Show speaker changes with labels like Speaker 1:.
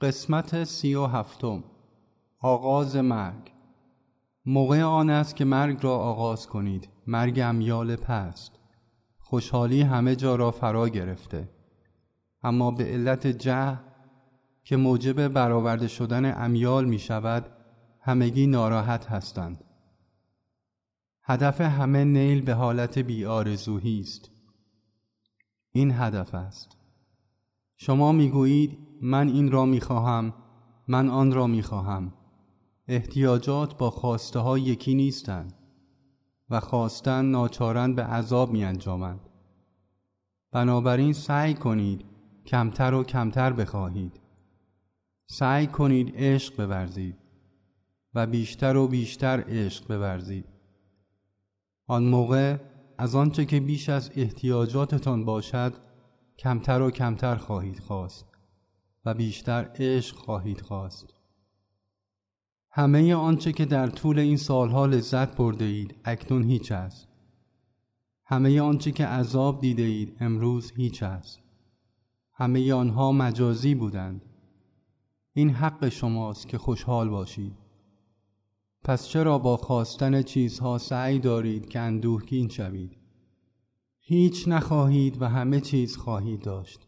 Speaker 1: قسمت سی و هفتم. آغاز مرگ. موقع آن است که مرگ را آغاز کنید. مرگ امیال پست. خوشحالی همه جا را فرا گرفته. اما به علت جه که موجب برآورده شدن امیال می شود همگی ناراحت هستند. هدف همه نیل به حالت بیارزوهی است. این هدف است. شما می‌گویید من این را می‌خواهم من آن را می‌خواهم. احتیاجات با خواسته ها یکی نیستند و خواستن ناچارن به عذاب می انجامند. بنابراین سعی کنید کمتر و کمتر بخواهید. سعی کنید عشق بورزید و بیشتر و بیشتر عشق بورزید. آن موقع از آنچه که بیش از احتیاجاتتان باشد کمتر و کمتر خواهید خواست و بیشتر عشق خواهید خواست. همه آنچه که در طول این سالها لذت برده اید اکنون هیچ است. همه آنچه که عذاب دیده اید امروز هیچ است. همه آنها مجازی بودند. این حق شماست که خوشحال باشید. پس چرا با خواستن چیزها سعی دارید که اندوهگین شوید؟ هیچ نخواهید و همه چیز خواهید داشت.